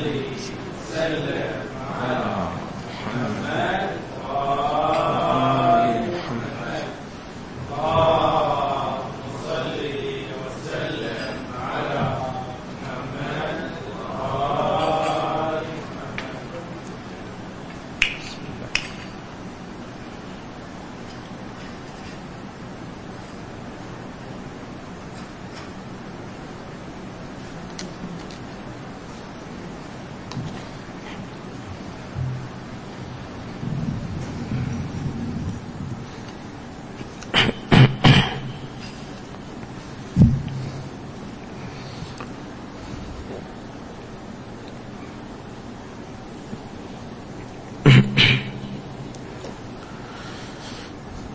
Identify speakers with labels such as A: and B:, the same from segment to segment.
A: Sunday, Saturday,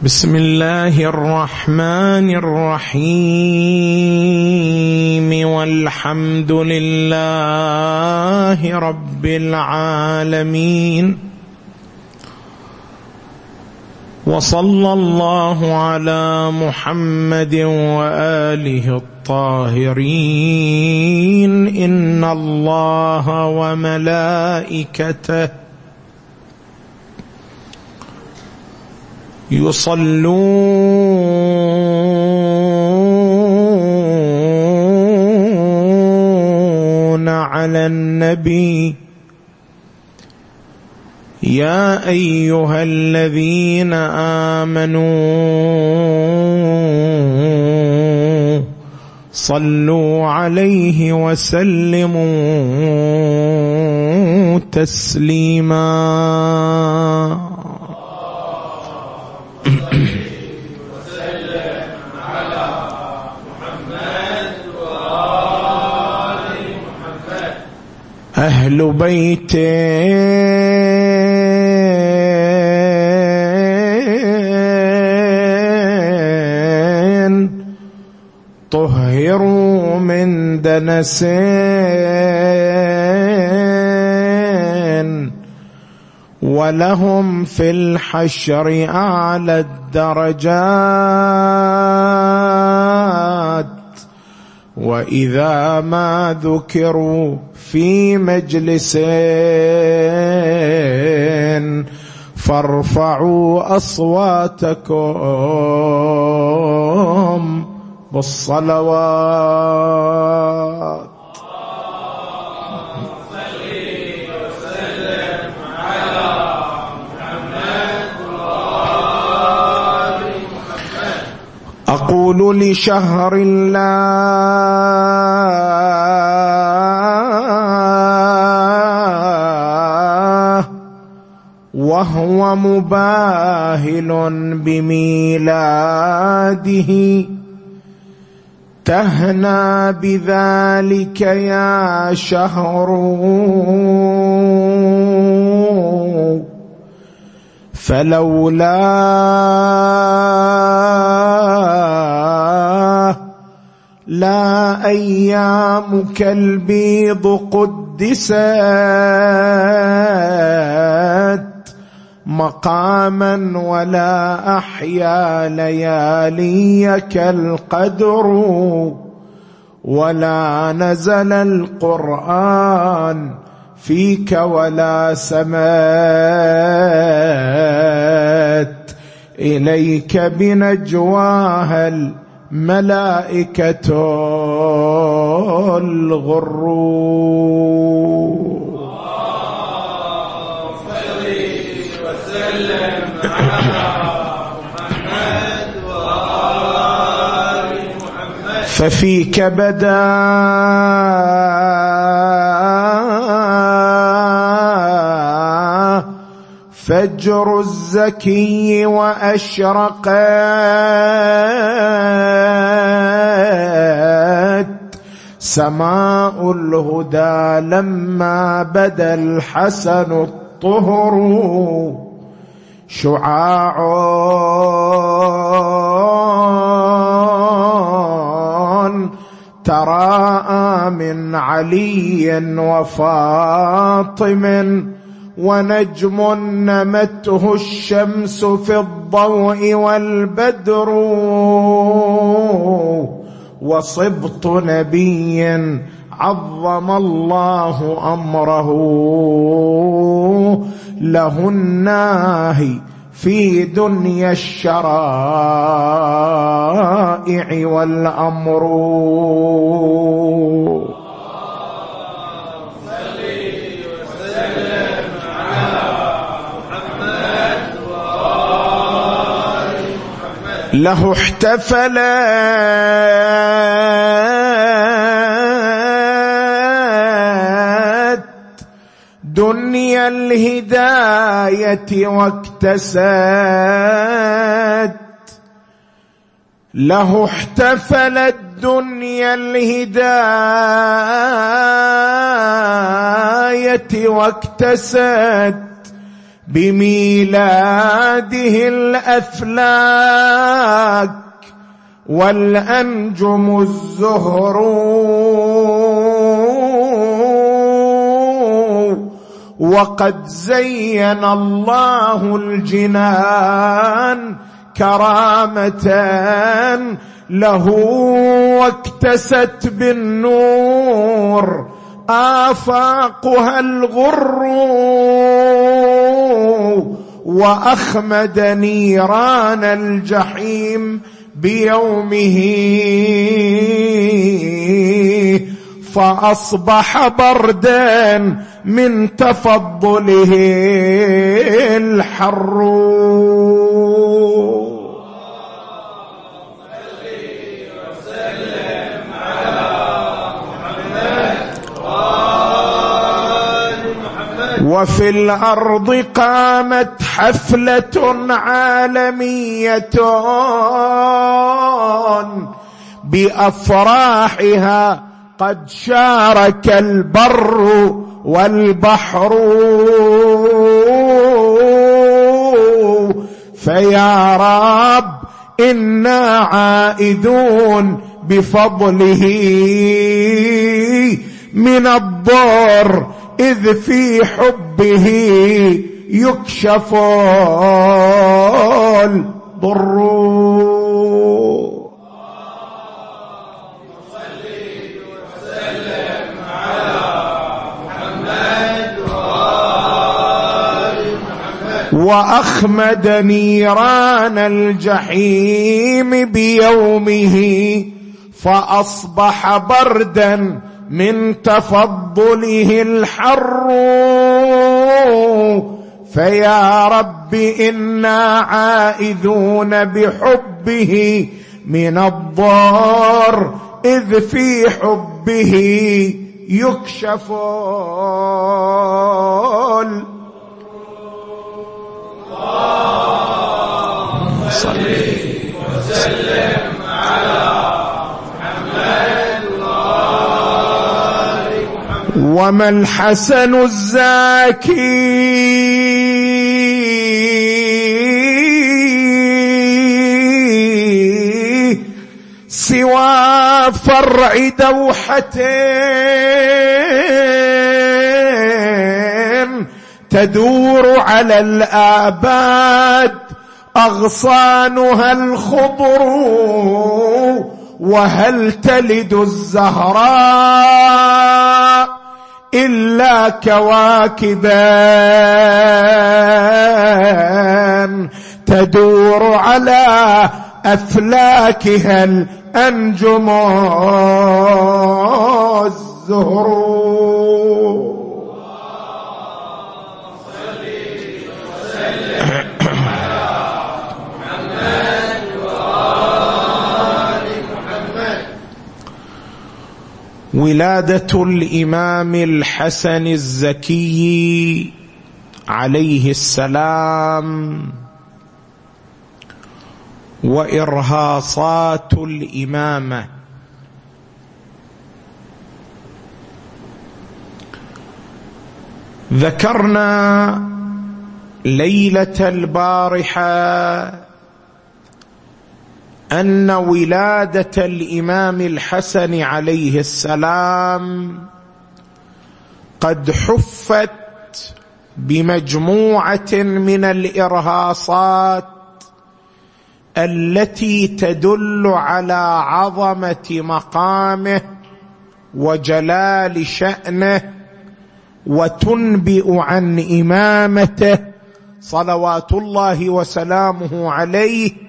A: بسم الله الرحمن الرحيم والحمد لله رب العالمين. وصلى الله على محمد وآله الطاهرين. إن الله وملائكته يصلون على النبي. يا أيها الذين آمنوا صلوا عليه وسلموا تسليما. أهل بيت طهروا من دنس ولهم في الحشر أعلى الدرجات. وإذا ما ذكروا في مجلس فارفعوا أصواتكم بالصلوات. أقول لشهر الله وهو مباهل بميلاده. تهنى بذلك يا شهر. فلولا لا أيامك البيض قدست مقاما ولا أحيا لياليك القدر ولا نزل القرآن فيك ولا سمات. إليك بنجواها الملائكة الغرور. ففيك بدا فجر الزكي واشرقت سماء الهدى لما بدا الحسن الطهر. شعاع تراءى من علي وفاطم. ونجم نمته الشمس في الضوء والبدر. وصبط نبي عظم الله أمره. له الناهي في دنيا الشرائع والأمر. له احتفلت دنيا الهداية واكتست له احتفلت دنيا الهداية واكتست بميلاده الأفلاك والأنجم الزهر وقد زين الله الجنان كرامة له واكتست بالنور آفاقها الغر وأخمد نيران الجحيم بيومه. فأصبح بردا من تفضله الحر وفي الأرض قامت حفلة عالمية بأفراحها قد شارك البر والبحر. فيا رب إنا عائدون بفضله من الضر إذ في حبه يكشف الضر. وأخمد نيران الجحيم بيومه فأصبح بردا من تفضله الحر. فيا رب إنا عائذون بحبه من الضار إذ في حبه يكشف. صلي وسلم على وما الحسن الزاكي سوى فرع دوحتين تدور على الآباد أغصانها الخضر وهل تلد الزهراء إلا كواكبا تدور على أفلاكها الأنجم الزهر ولادة الإمام الحسن الزكي عليه السلام وإرهاصات الإمامة. ذكرنا ليلة البارحة أن ولادة الإمام الحسن عليه السلام قد حفت بمجموعة من الإرهاصات التي تدل على عظمة مقامه وجلال شأنه وتنبئ عن إمامته صلوات الله وسلامه عليه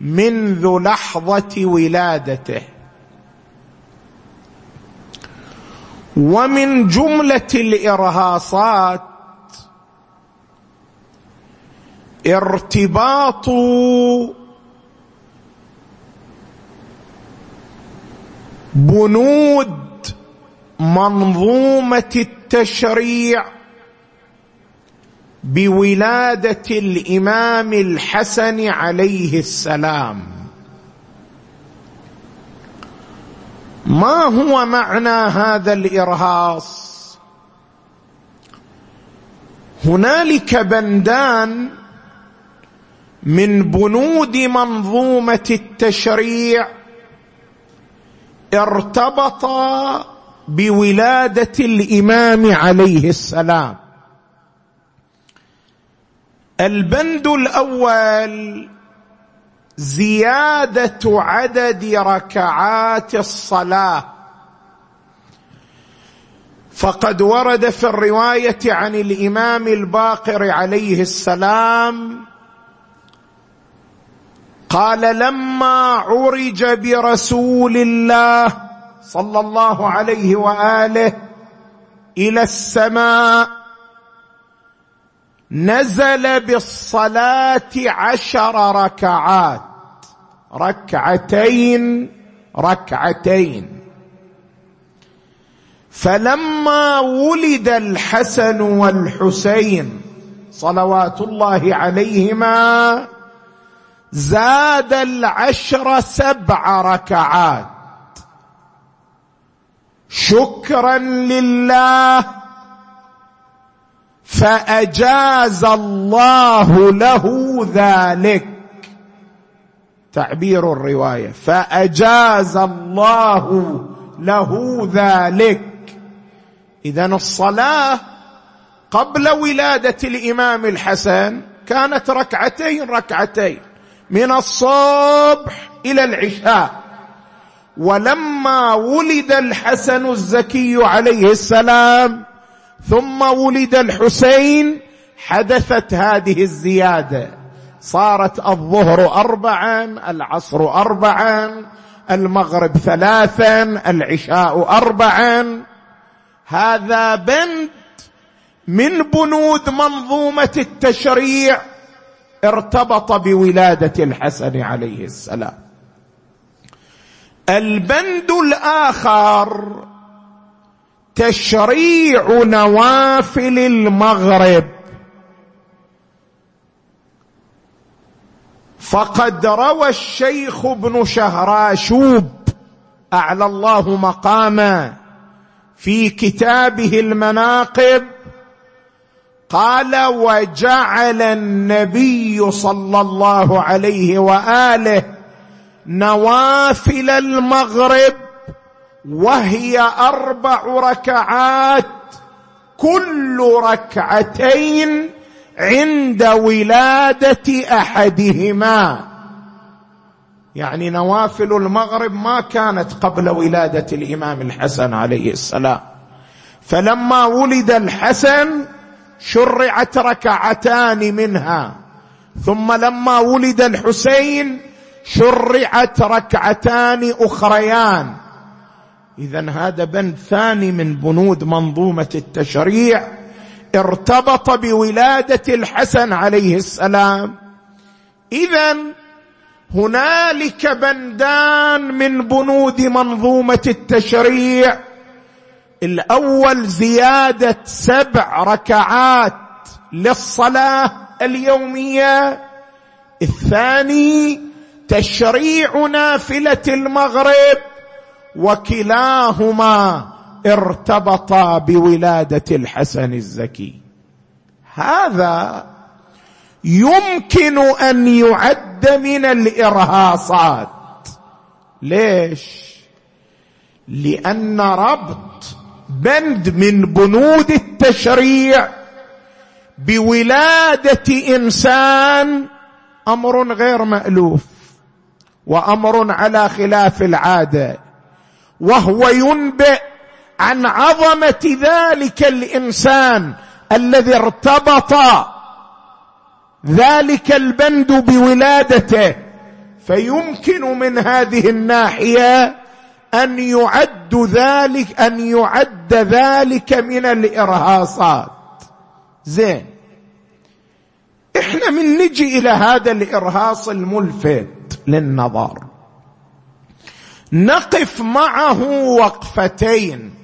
A: منذ لحظة ولادته. ومن جملة الإرهاصات ارتباط بنود منظومة التشريع بولادة الإمام الحسن عليه السلام. ما هو معنى هذا الإرهاص؟ هنالك بندان من بنود منظومة التشريع ارتبط بولادة الإمام عليه السلام. البند الأول زيادة عدد ركعات الصلاة. فقد ورد في الرواية عن الإمام الباقر عليه السلام قال لما عرج برسول الله صلى الله عليه وآله إلى السماء نزل بالصلاة عشر ركعات. ركعتين ركعتين. فلما ولد الحسن والحسين صلوات الله عليهما زاد العشر سبع ركعات. شكرا لله فأجاز الله له ذلك. تعبير الرواية. فأجاز الله له ذلك. اذا الصلاة قبل ولادة الإمام الحسن كانت ركعتين ركعتين من الصبح إلى العشاء. ولما ولد الحسن الزكي عليه السلام ثم ولد الحسين حدثت هذه الزيادة. صارت الظهر اربعا العصر اربعا المغرب ثلاثا العشاء اربعا. هذا بند من بنود منظومة التشريع ارتبط بولادة الحسن عليه السلام. البند الآخر تشريع نوافل المغرب. فقد روى الشيخ ابن شهراشوب أعلى الله مقاما في كتابه المناقب قال وجعل النبي صلى الله عليه وآله نوافل المغرب وهي أربع ركعات كل ركعتين عند ولادة أحدهما. يعني نوافل المغرب ما كانت قبل ولادة الإمام الحسن عليه السلام. فلما ولد الحسن شرعت ركعتان منها. ثم لما ولد الحسين شرعت ركعتان أخريان. اذا هذا بند ثاني من بنود منظومة التشريع ارتبط بولادة الحسن عليه السلام. اذا هنالك بندان من بنود منظومة التشريع. الأول زيادة سبع ركعات للصلاة اليومية. الثاني تشريع نافلة المغرب. وكلاهما ارتبطا بولادة الحسن الزكي. هذا يمكن أن يعد من الإرهاصات. ليش؟ لأن ربط بند من بنود التشريع بولادة إنسان أمر غير مألوف وأمر على خلاف العادة. وهو ينبئ عن عظمة ذلك الإنسان الذي ارتبط ذلك البند بولادته. فيمكن من هذه الناحية أن يعد ذلك أن يعد ذلك من الإرهاصات. زين. إحنا من نجي إلى هذا الإرهاص الملفت للنظر. نقف معه وقفتين.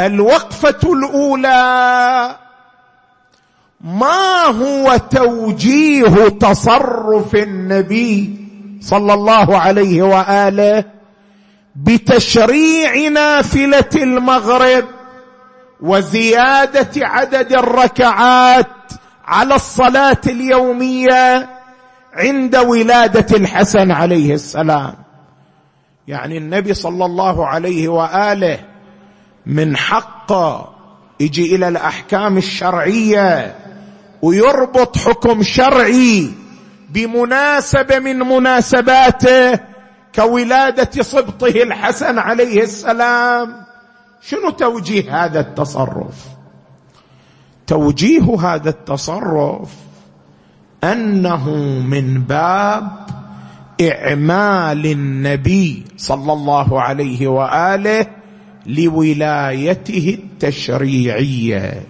A: الوقفة الأولى ما هو توجيه تصرف النبي صلى الله عليه وآله بتشريع نافلة المغرب وزيادة عدد الركعات على الصلاة اليومية عند ولادة الحسن عليه السلام. يعني النبي صلى الله عليه وآله من حقه يجي إلى الأحكام الشرعية ويربط حكم شرعي بمناسبة من مناسباته كولادة سبطه الحسن عليه السلام. شنو توجيه هذا التصرف؟ توجيه هذا التصرف أنه من باب إعمال النبي صلى الله عليه وآله لولايته التشريعية.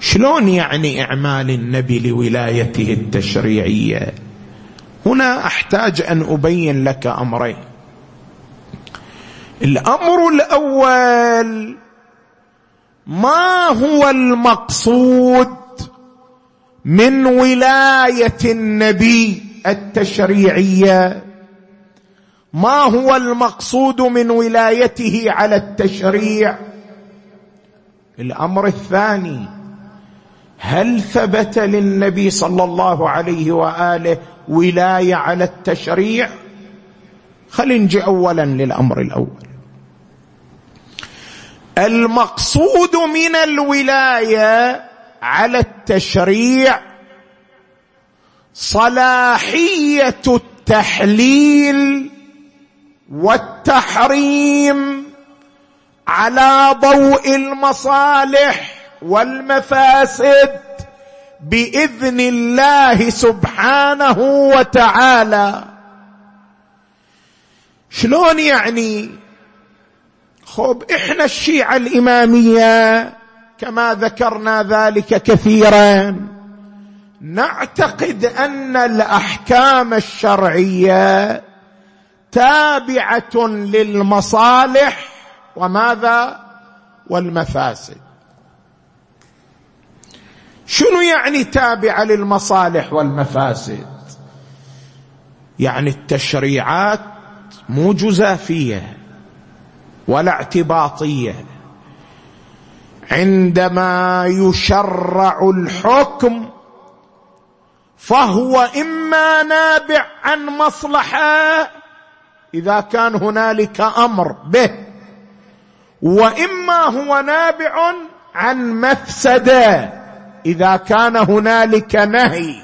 A: شلون يعني إعمال النبي لولايته التشريعية؟ هنا أحتاج أن أبين لك أمرين. الأمر الأول ما هو المقصود من ولاية النبي؟ التشريعية ما هو المقصود من ولايته على التشريع؟ الأمر الثاني هل ثبت للنبي صلى الله عليه وآله ولاية على التشريع؟ خلينا نجي اولا للأمر الأول. المقصود من الولاية على التشريع صلاحية التحليل والتحريم على ضوء المصالح والمفاسد بإذن الله سبحانه وتعالى. شلون يعني؟ خب إحنا الشيعة الإمامية كما ذكرنا ذلك كثيرا. نعتقد أن الأحكام الشرعية تابعة للمصالح وماذا؟ والمفاسد. شنو يعني تابعة للمصالح والمفاسد؟ يعني التشريعات مو جزافية ولا اعتباطية. عندما يشرع الحكم فهو إما نابع عن مصلحة إذا كان هنالك أمر به وإما هو نابع عن مفسدة إذا كان هنالك نهي.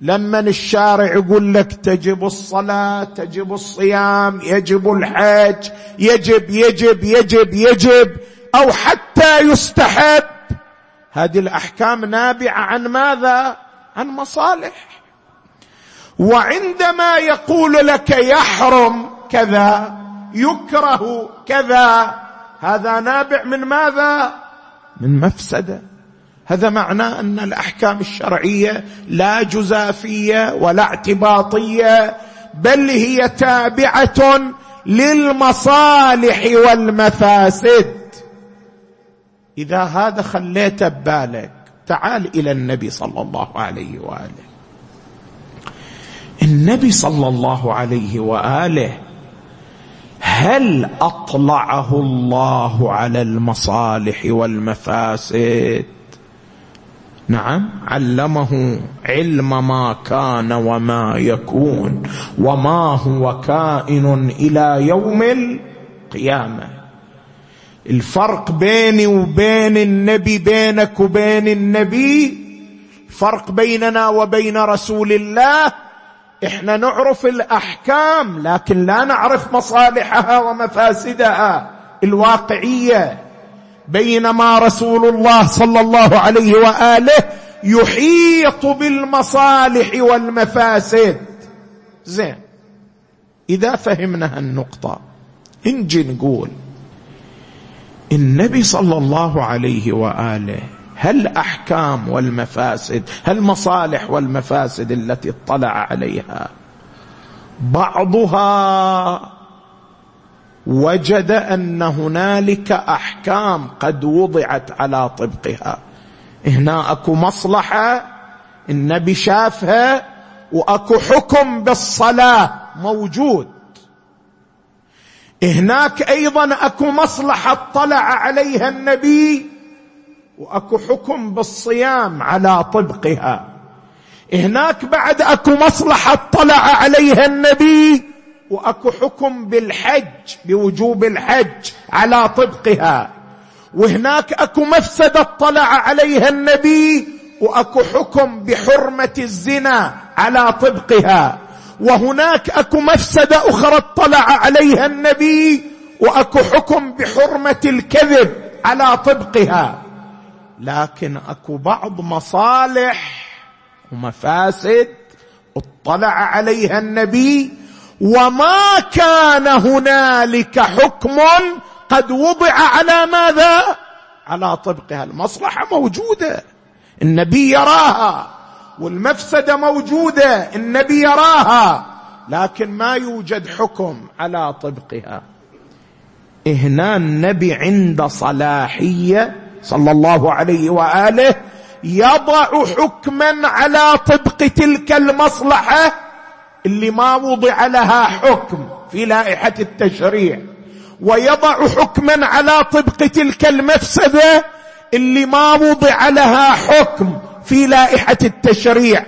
A: لما الشارع يقول لك تجب الصلاة تجب الصيام يجب الحج يجب يجب يجب يجب أو حتى يستحب. هذه الأحكام نابعة عن ماذا؟ عن مصالح. وعندما يقول لك يحرم كذا يكره كذا هذا نابع من ماذا؟ من مفسدة. هذا معناه أن الأحكام الشرعية لا جزافية ولا اعتباطية بل هي تابعة للمصالح والمفاسد. إذا هذا خليته ببالك. تعال إلى النبي صلى الله عليه وآله. النبي صلى الله عليه وآله هل أطلعه الله على المصالح والمفاسد؟ نعم علمه علم ما كان وما يكون وما هو كائن إلى يوم القيامة. الفرق بيني وبين النبي بينك وبين النبي فرق بيننا وبين رسول الله. إحنا نعرف الأحكام لكن لا نعرف مصالحها ومفاسدها الواقعية. بينما رسول الله صلى الله عليه وآله يحيط بالمصالح والمفاسد. زين. إذا فهمنا هالنقطة نجي نقول النبي صلى الله عليه وآله هل الاحكام والمفاسد هل المصالح والمفاسد التي اطلع عليها؟ بعضها وجد أن هنالك أحكام قد وضعت على طبقها. هنا أكو مصلحة النبي شافها وأكو حكم بالصلاة موجود. هناك أيضا أكو مصلحة طلع عليها النبي وأكو حكم بالصيام على طبقها. هناك بعد أكو مصلحة طلع عليها النبي وأكو حكم بالحج بوجوب الحج على طبقها. وهناك أكو مفسدة طلع عليها النبي وأكو حكم بحرمة الزنا على طبقها. وهناك اكو مفسدة أخرى اطلع عليها النبي واكو حكم بحرمة الكذب على طبقها. لكن اكو بعض مصالح ومفاسد اطلع عليها النبي وما كان هنالك حكم قد وضع على ماذا؟ على طبقها. المصلحة موجودة. النبي يراها. والمفسده موجودة النبي يراها لكن ما يوجد حكم على طبقها. هنا النبي عند صلاحية صلى الله عليه وآله يضع حكما على طبق تلك المصلحة اللي ما وضع لها حكم في لائحة التشريع. ويضع حكما على طبق تلك المفسدة اللي ما وضع لها حكم. في لائحة التشريع.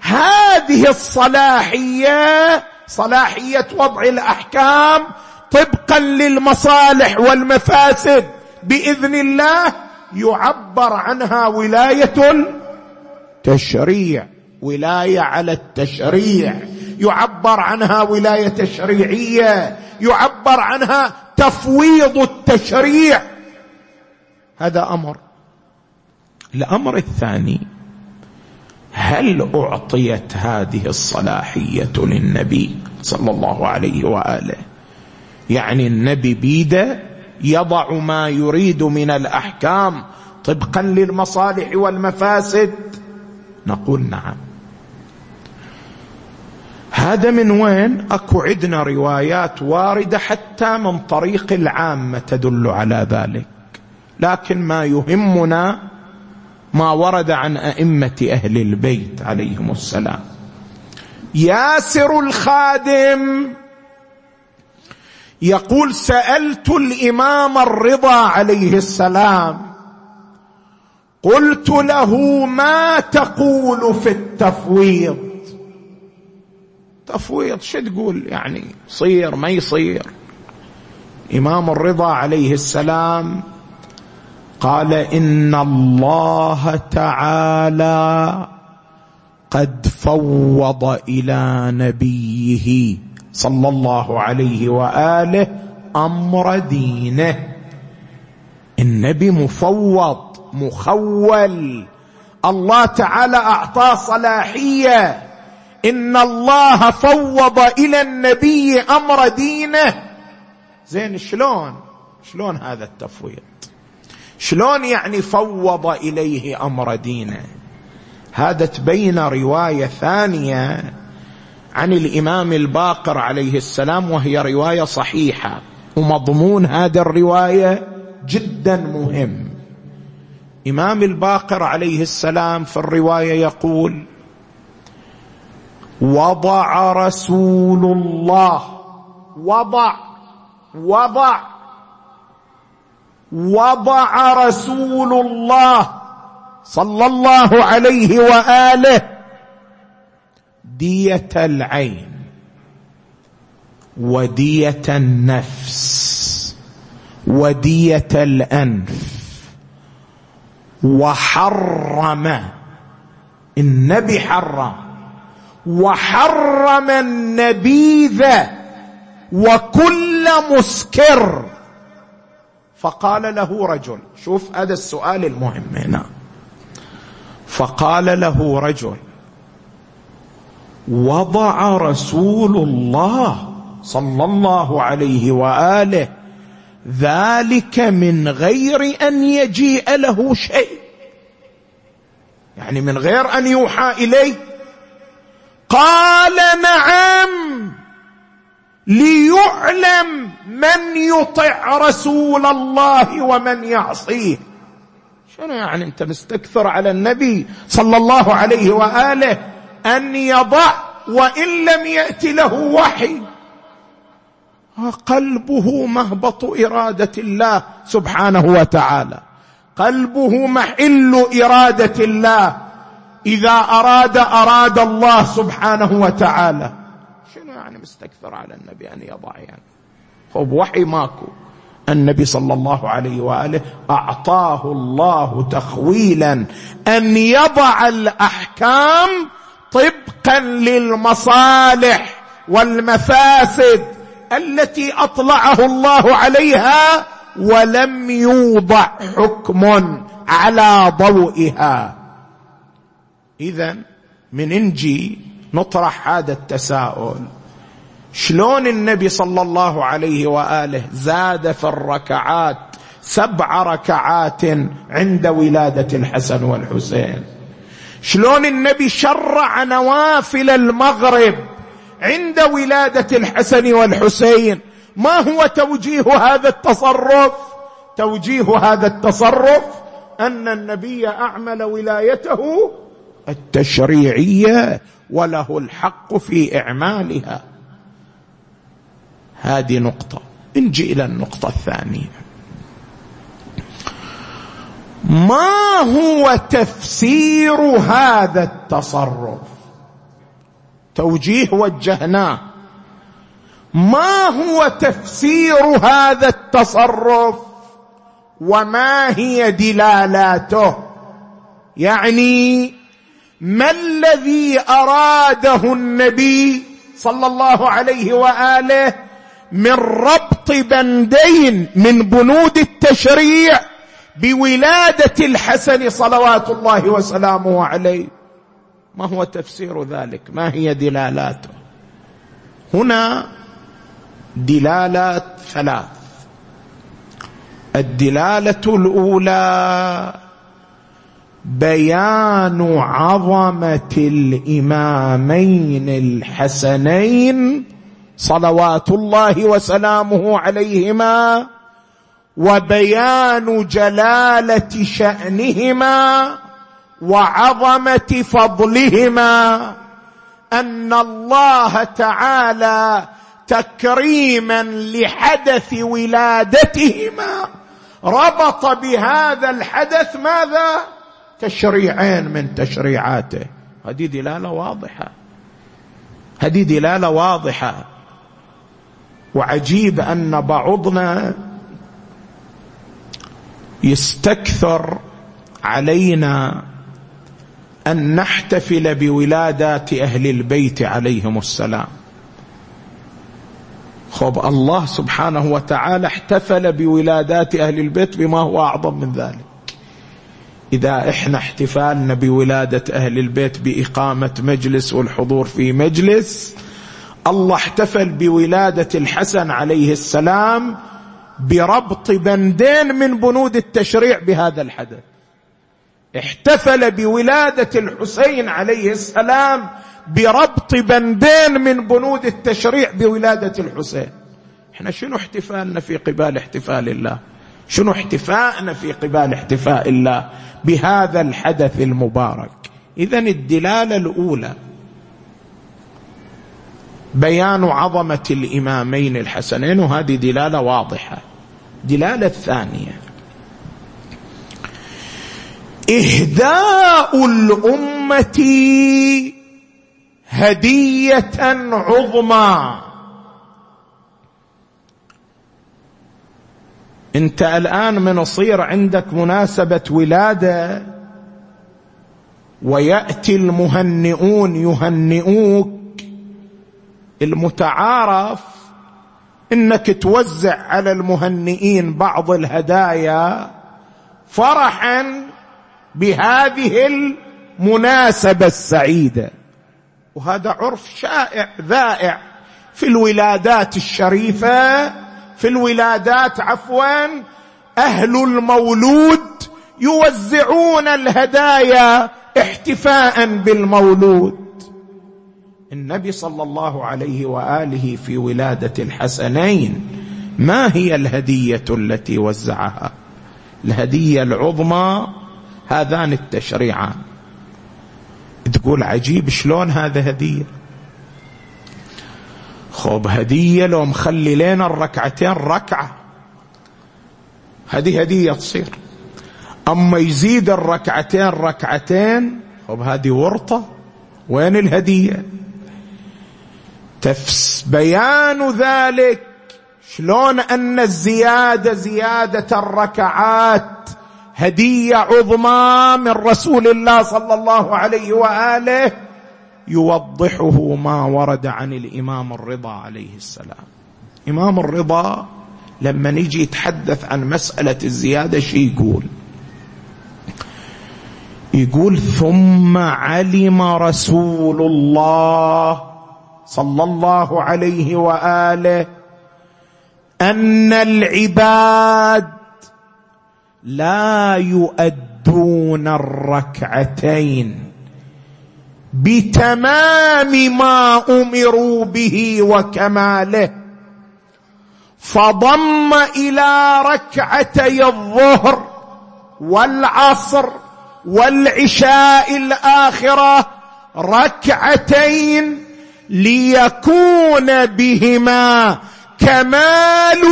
A: هذه الصلاحية صلاحية وضع الأحكام طبقا للمصالح والمفاسد. بإذن الله يعبر عنها ولاية التشريع. ولاية على التشريع. يعبر عنها ولاية تشريعية. يعبر عنها تفويض التشريع. هذا أمر الأمر الثاني هل أعطيت هذه الصلاحية للنبي صلى الله عليه وآله؟ يعني النبي بيده يضع ما يريد من الأحكام طبقا للمصالح والمفاسد؟ نقول نعم. هذا من وين؟ أكو عندنا روايات واردة حتى من طريق العامة تدل على ذلك. لكن ما يهمنا ما ورد عن أئمة أهل البيت عليهم السلام. ياسر الخادم يقول سألت الإمام الرضا عليه السلام قلت له ما تقول في التفويض؟ تفويض شو تقول يعني؟ صير ما يصير؟ إمام الرضا عليه السلام قال إن الله تعالى قد فوض إلى نبيه صلى الله عليه وآله أمر دينه. النبي مفوض مخول. الله تعالى اعطاه صلاحية. إن الله فوض إلى النبي أمر دينه. زين شلون؟ شلون هذا التفويض؟ شلون يعني فوض إليه أمر دينه؟ هذا تبين رواية ثانية عن الإمام الباقر عليه السلام وهي رواية صحيحة. ومضمون هذه الرواية جدا مهم. إمام الباقر عليه السلام في الرواية يقول وضع رسول الله وضع وضع. وضع رسول الله صلى الله عليه وآله دية العين ودية النفس ودية الأنف وحرم النبي حرم وحرم النبيذ وكل مسكر فقال له رجل شوف هذا السؤال المهم هنا. فقال له رجل وضع رسول الله صلى الله عليه وآله ذلك من غير أن يجيء له شيء. يعني من غير أن يوحى إليه. قال نعم ليعلم من يطع رسول الله ومن يعصيه؟ شنو يعني انت مستكثر على النبي صلى الله عليه وآله أن يضع وإن لم يأت له وحي؟ قلبه مهبط إرادة الله سبحانه وتعالى. قلبه محل إرادة الله. إذا أراد أراد الله سبحانه وتعالى. شنو يعني مستكثر على النبي أن يضع يعني؟ وحي ماكو. النبي صلى الله عليه وآله أعطاه الله تخويلا أن يضع الأحكام طبقا للمصالح والمفاسد التي أطلعه الله عليها ولم يوضع حكم على ضوئها. اذا من نجي نطرح هذا التساؤل. شلون النبي صلى الله عليه وآله زاد في الركعات سبع ركعات عند ولادة الحسن والحسين؟ شلون النبي شرع نوافل المغرب عند ولادة الحسن والحسين؟ ما هو توجيه هذا التصرف؟ توجيه هذا التصرف أن النبي أعمل ولايته التشريعية وله الحق في إعمالها. هذه نقطة. نجي إلى النقطة الثانية. ما هو تفسير هذا التصرف؟ توجيه وجهناه. ما هو تفسير هذا التصرف؟ وما هي دلالاته؟ يعني ما الذي أراده النبي صلى الله عليه وآله من ربط بندين من بنود التشريع بولادة الحسن صلوات الله وسلامه عليه. ما هو تفسير ذلك؟ ما هي دلالاته؟ هنا دلالات ثلاث. الدلالة الأولى بيان عظمة الإمامين الحسنين صلوات الله وسلامه عليهما وبيان جلالة شأنهما وعظمة فضلهما أن الله تعالى تكريما لحدث ولادتهما. ربط بهذا الحدث ماذا؟ تشريعين من تشريعاته. هذه دلالة واضحة. هذه دلالة واضحة. وعجيب أن بعضنا يستكثر علينا أن نحتفل بولادات أهل البيت عليهم السلام. خب الله سبحانه وتعالى احتفل بولادات أهل البيت بما هو أعظم من ذلك. إذا إحنا احتفالنا بولادة أهل البيت بإقامة مجلس والحضور في مجلس الله احتفل بولادة الحسن عليه السلام بربط بندين من بنود التشريع بهذا الحدث. احتفل بولادة الحسين عليه السلام بربط بندين من بنود التشريع بولادة الحسين. إحنا شنو احتفالنا في قبال احتفال الله؟ شنو احتفائنا في قبال احتفاء الله بهذا الحدث المبارك؟ اذا الدلالة الأولى بيان عظمة الإمامين الحسنين وهذه دلالة واضحة. دلالة الثانية. إهداء الأمة هدية عظمى. أنت الآن من يصير عندك مناسبة ولادة ويأتي المهنئون يهنئوك المتعارف إنك توزع على المهنئين بعض الهدايا فرحا بهذه المناسبة السعيدة. وهذا عرف شائع ذائع في الولادات الشريفة في الولادات عفوا أهل المولود يوزعون الهدايا احتفاء بالمولود. النبي صلى الله عليه وآله في ولادة الحسنين ما هي الهدية التي وزعها؟ الهدية العظمى هذان التشريعان. تقول عجيب شلون هذا هدية؟ خب هدية لو مخلي لنا الركعتين ركعة. هذه هدية تصير. أما يزيد الركعتين ركعتين خب هذه ورطة. وين الهدية؟ تفس بيان ذلك. شلون أن الزيادة زيادة الركعات هدية عظمى من رسول الله صلى الله عليه وآله يوضحه ما ورد عن الإمام الرضا عليه السلام. إمام الرضا لما نجي يتحدث عن مسألة الزيادة شي يقول؟ يقول ثم علم رسول الله صلى الله عليه وآله أن العباد لا يؤدون الركعتين بتمام ما أمروا به وكماله فضم إلى ركعتي الظهر والعصر والعشاء الآخرة ركعتين ليكون بهما كمال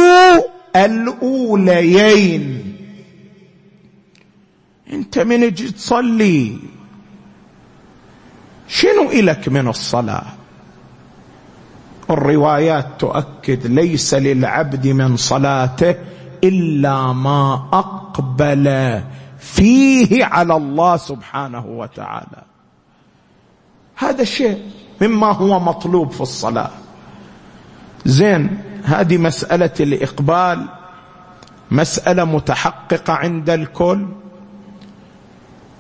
A: الأوليين. انت من أجي تصلي شنو إلك من الصلاة؟ الروايات تؤكد ليس للعبد من صلاته إلا ما أقبل فيه على الله سبحانه وتعالى. هذا الشيء مما هو مطلوب في الصلاة. زين هذه مسألة الإقبال مسألة متحققة عند الكل.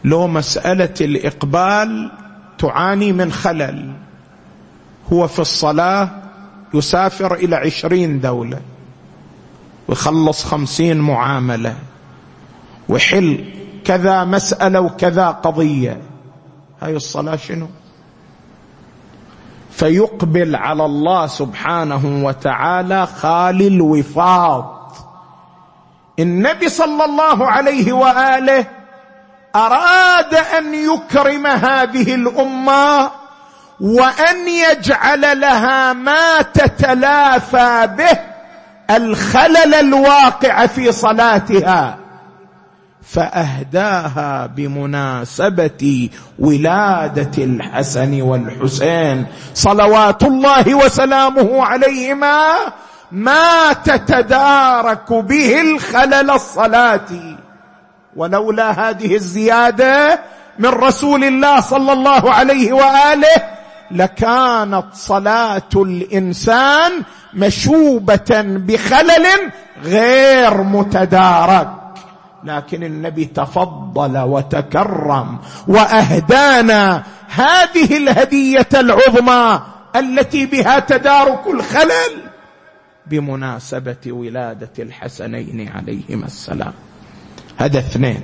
A: لو مسألة الإقبال تعاني من خلل هو في الصلاة يسافر إلى عشرين دولة ويخلص خمسين معاملة وحل كذا مسألة وكذا قضية. هاي الصلاة شنو؟ فيقبل على الله سبحانه وتعالى خالي الوفاض. النبي صلى الله عليه وآله أراد أن يكرم هذه الأمة وأن يجعل لها ما تتلافى به الخلل الواقع في صلاتها. فأهداها بمناسبة ولادة الحسن والحسين. صلوات الله وسلامه عليهما ما تتدارك به الخلل الصلاة. ولولا هذه الزيادة من رسول الله صلى الله عليه وآله لكانت صلاة الإنسان مشوبة بخلل غير متدارك. لكن النبي تفضل وتكرم وأهدانا هذه الهدية العظمى التي بها تدارك الخلل بمناسبة ولادة الحسنين عليهما السلام. هذا اثنين.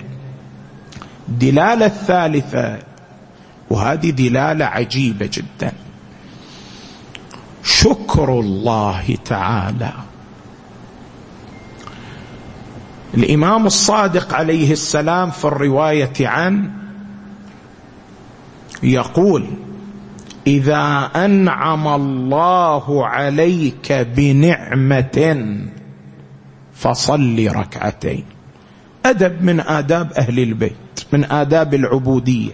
A: الدلاله الثالثه وهذه دلالة عجيبة جدا. شكر الله تعالى الإمام الصادق عليه السلام في الرواية عنه يقول إذا أنعم الله عليك بنعمة فصل ركعتين. أدب من آداب أهل البيت من آداب العبودية.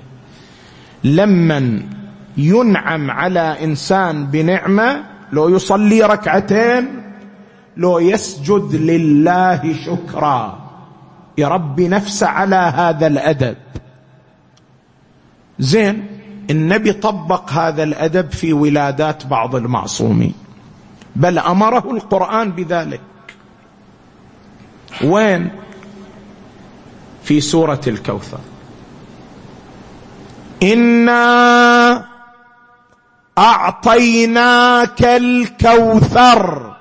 A: لمن ينعم على إنسان بنعمة لو يصلي ركعتين لو يسجد لله شكرا. يربي نفسه على هذا الأدب. زين النبي طبق هذا الأدب في ولادات بعض المعصومين. بل أمره القرآن بذلك. وين؟ في سورة الكوثر. إنا أعطيناك الكوثر.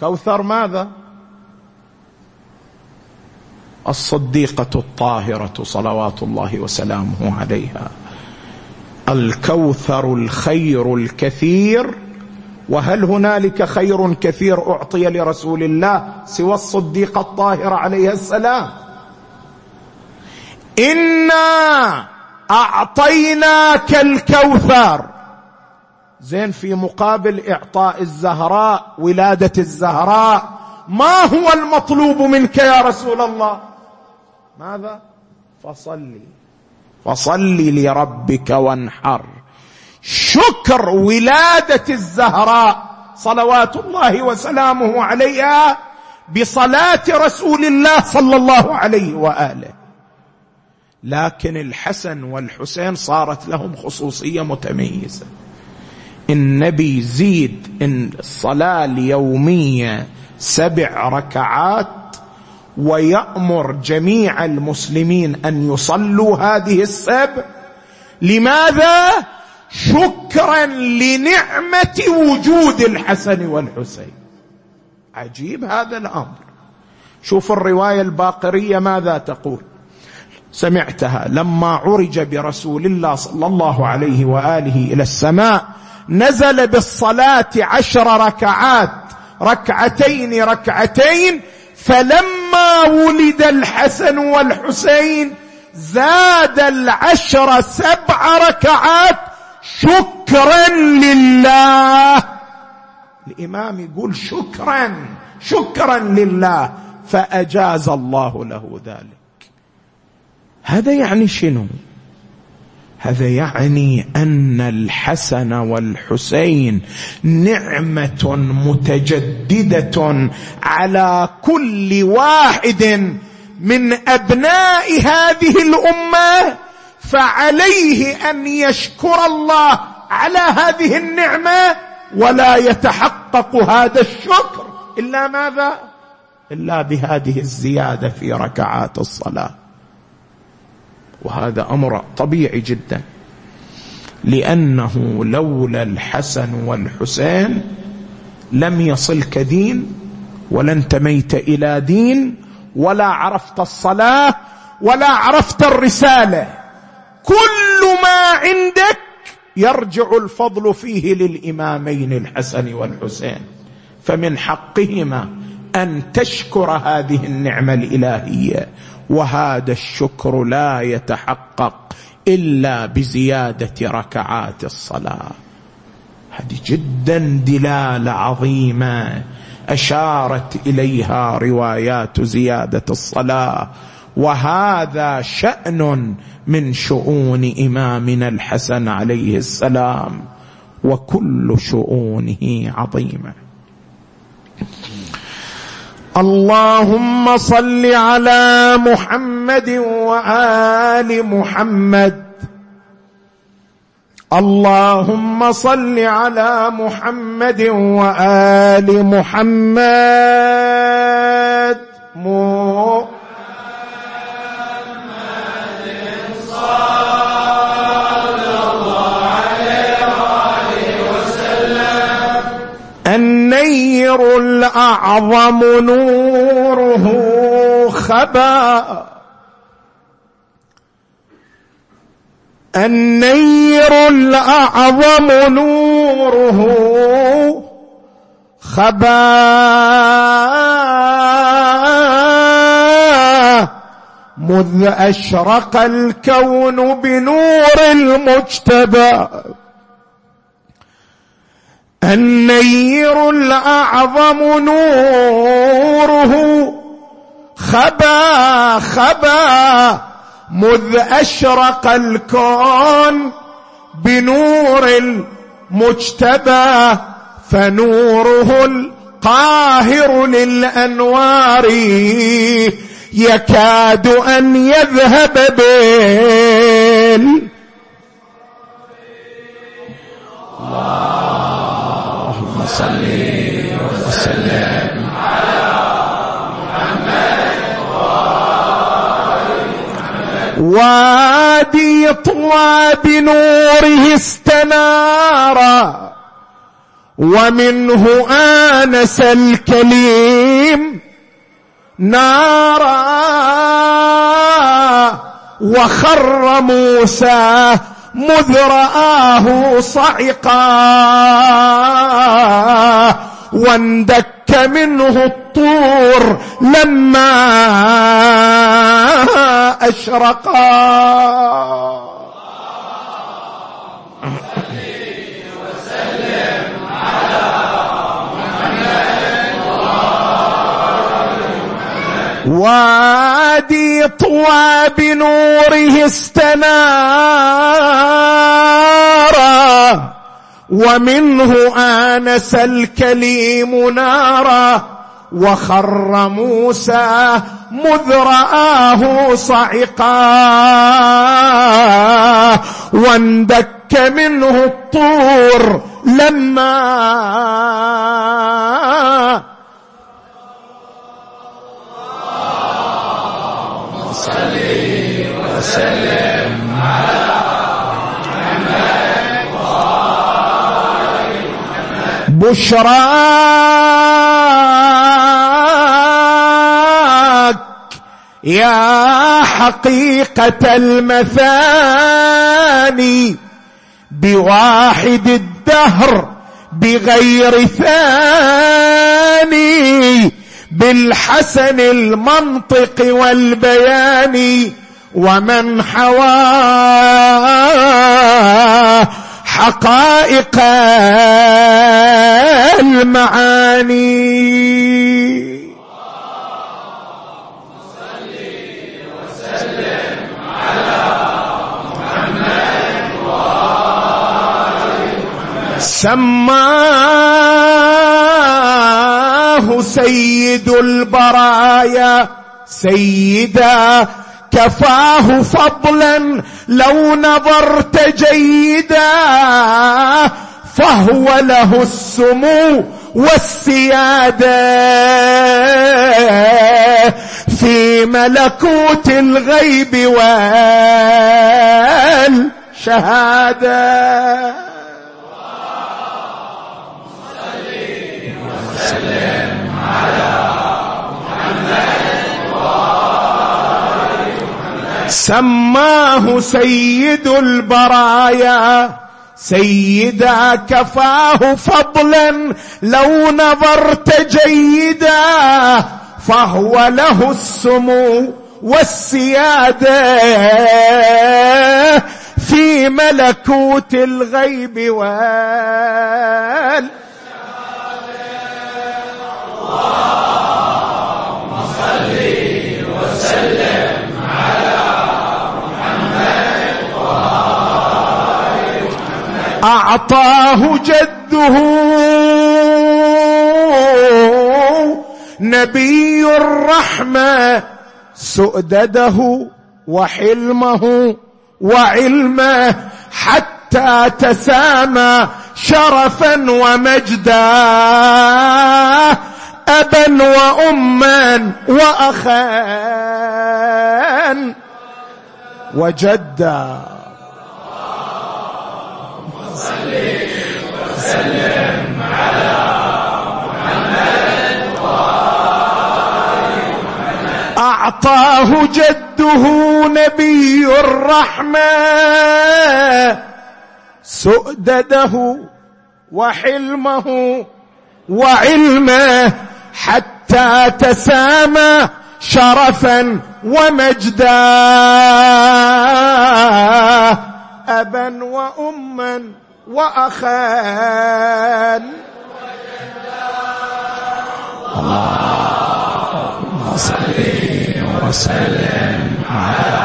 A: كوثر ماذا؟ الصديقة الطاهرة صلوات الله وسلامه عليها. الكوثر الخير الكثير وهل هنالك خير كثير أعطي لرسول الله سوى الصديقة الطاهرة عليه السلام؟ إنا أعطيناك الكوثر. زين في مقابل إعطاء الزهراء ولادة الزهراء. ما هو المطلوب منك يا رسول الله؟ ماذا؟ فصلي. فصلي لربك وانحر. شكر ولادة الزهراء. صلوات الله وسلامه عليها بصلاة رسول الله صلى الله عليه وآله. لكن الحسن والحسين صارت لهم خصوصية متميزة. النبي زيد إن الصلاه اليوميه سبع ركعات ويأمر جميع المسلمين أن يصلوا هذه السبع لماذا؟ شكرا لنعمة وجود الحسن والحسين. عجيب هذا الأمر. شوف الرواية الباقرية ماذا تقول؟ سمعتها لما عرج برسول الله صلى الله عليه وآله إلى السماء نزل بالصلاة عشر ركعات ركعتين ركعتين فلما ولد الحسن والحسين زاد العشر سبع ركعات شكرا لله. الإمام يقول شكرا شكرا لله فأجاز الله له ذلك. هذا يعني شنو؟ هذا يعني أن الحسن والحسين نعمة متجددة على كل واحد من أبناء هذه الأمة فعليه أن يشكر الله على هذه النعمة ولا يتحقق هذا الشكر إلا ماذا؟ إلا بهذه الزيادة في ركعات الصلاة. وهذا أمر طبيعي جدا. لأنه لولا الحسن والحسين لم يصلك دين ولا انتميت إلى دين ولا عرفت الصلاة ولا عرفت الرسالة. كل ما عندك يرجع الفضل فيه للإمامين الحسن والحسين. فمن حقهما أن تشكر هذه النعمة الإلهية وهذا الشكر لا يتحقق إلا بزيادة ركعات الصلاة. هذه جدا دلالة عظيمة أشارت إليها روايات زيادة الصلاة. وهذا شأن من شؤون إمامنا الحسن عليه السلام وكل شؤونه عظيمة. اللهم صل على محمد وآل محمد. اللهم صل على محمد وآل محمد. مو النير الأعظم نوره خبا. النير الأعظم نوره خبا. مذ أشرق الكون بنور المجتبى. النير الأعظم نوره. خبا خبا مذ أشرق الكون بنور المجتبى فنوره القاهر للأنوار. يكاد أن يذهب بين الله صل وسلم على محمد وادي طوى بنوره استنارا ومنه آنس الكليم نارا وخر موسى مذ رآه صعقا واندك منه الطور لما أشرقا. وادي طوى بنوره استنارا ومنه آنس الكليم نارا وخر موسى مذ رآه صعقا. واندك منه الطور لما وسلم على بشراك يا حقيقة المثاني بواحد الدهر بغير ثاني. بالحسن المنطق والبيان ومن حوى حقائق المعاني. سماه سيد البرايا سيدا كفاه فضلا لو نظرت جيدا فهو له السمو والسياده في ملكوت الغيب والشهادة. سماه سيد البرايا. سيدا كفاه فضلا لو نظرت جيدا فهو له السمو والسيادة. في ملكوت الغيب وال اللهم أعطاه جده. نبي الرحمة سؤدده وحلمه وعلمه حتى تسامى شرفا ومجدا. ابا واما واخا. وجدا. وسلم على محمد أعطاه جده نبي الرحمة سؤدده وحلمه وعلمه حتى تسامى شرفا ومجدا. أبا وأما وأخان. اللهم صل وسلم على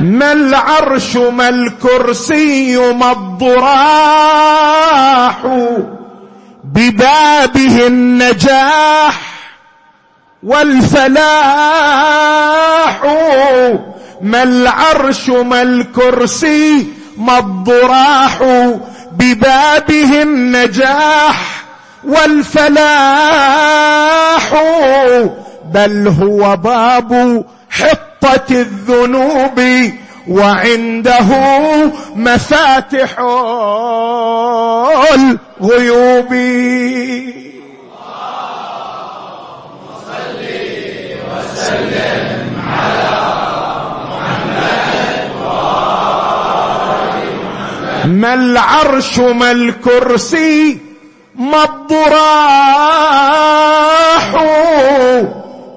A: ما العرش ما الكرسي ما الضراح ببابه النجاح والفلاح ما العرش ما الكرسي ما الضراح ببابه النجاح والفلاح بل هو باب حطة الذنوب وعنده مفاتح الغيوب. ما العرش ما الكرسي ما الضراح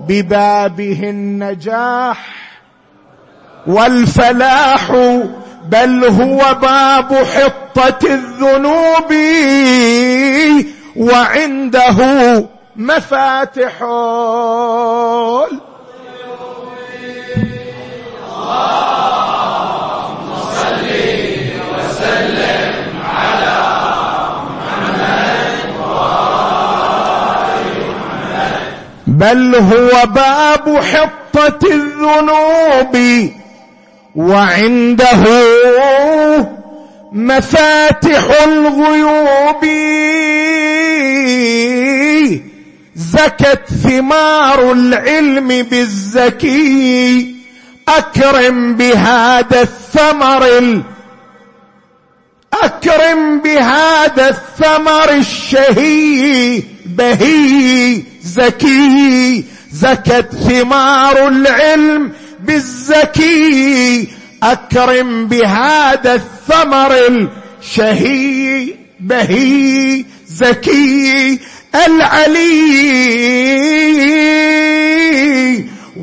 A: ببابه النجاح والفلاح بل هو باب حطة الذنوب وعنده مفاتح بل هو باب حطة الذنوب وعنده مفاتح الغيوب. زكت ثمار العلم بالزكي أكرم بهذا الثمر أكرم بهذا الثمر الشهي بهي زكي زكت ثمار العلم بالزكي أكرم بهذا الثمر الشهي بهي زكي العلي.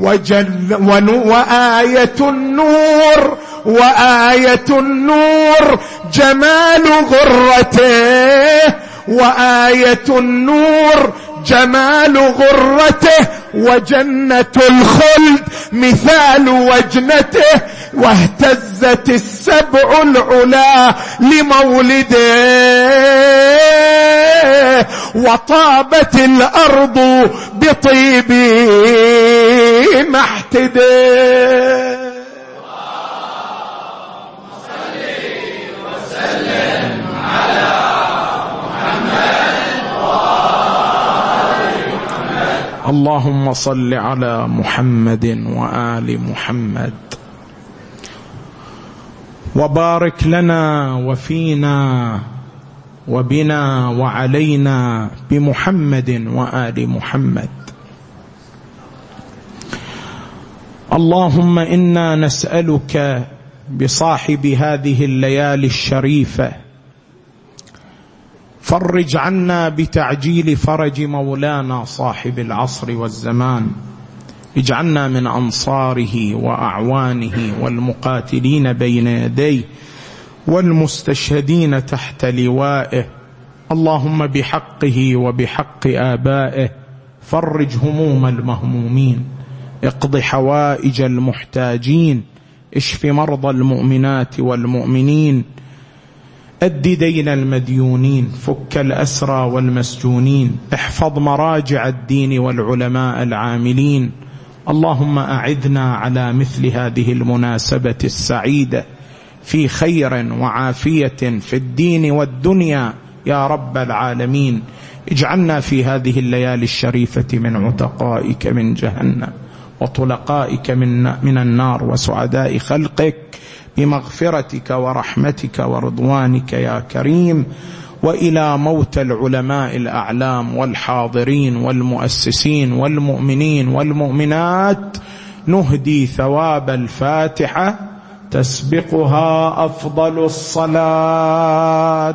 A: وجل وآية النور وآية النور جمال غرته وآية النور جمال غرته وجنة الخلد مثال وجنته واهتزت السبع العلا لمولده وطابت الأرض بطيب محتده اللهم صل على محمد وآل محمد. وبارك لنا وفينا وبنا وعلينا بمحمد وآل محمد. اللهم إنا نسألك بصاحب هذه الليالي الشريفة فرج عنا بتعجيل فرج مولانا صاحب العصر والزمان. اجعلنا من أنصاره وأعوانه والمقاتلين بين يديه والمستشهدين تحت لوائه. اللهم بحقه وبحق آبائه فرج هموم المهمومين. اقض حوائج المحتاجين. اشف مرضى المؤمنات والمؤمنين. أد دين المديونين فك الأسرى والمسجونين احفظ مراجع الدين والعلماء العاملين. اللهم أعدنا على مثل هذه المناسبة السعيدة في خير وعافية في الدين والدنيا يا رب العالمين. اجعلنا في هذه الليالي الشريفة من عتقائك من جهنم وطلقائك من, من النار وسعداء خلقك. بمغفرتك ورحمتك ورضوانك يا كريم وإلى موت العلماء الأعلام والحاضرين والمؤسسين والمؤمنين والمؤمنات نهدي ثواب الفاتحة تسبقها أفضل الصلاة.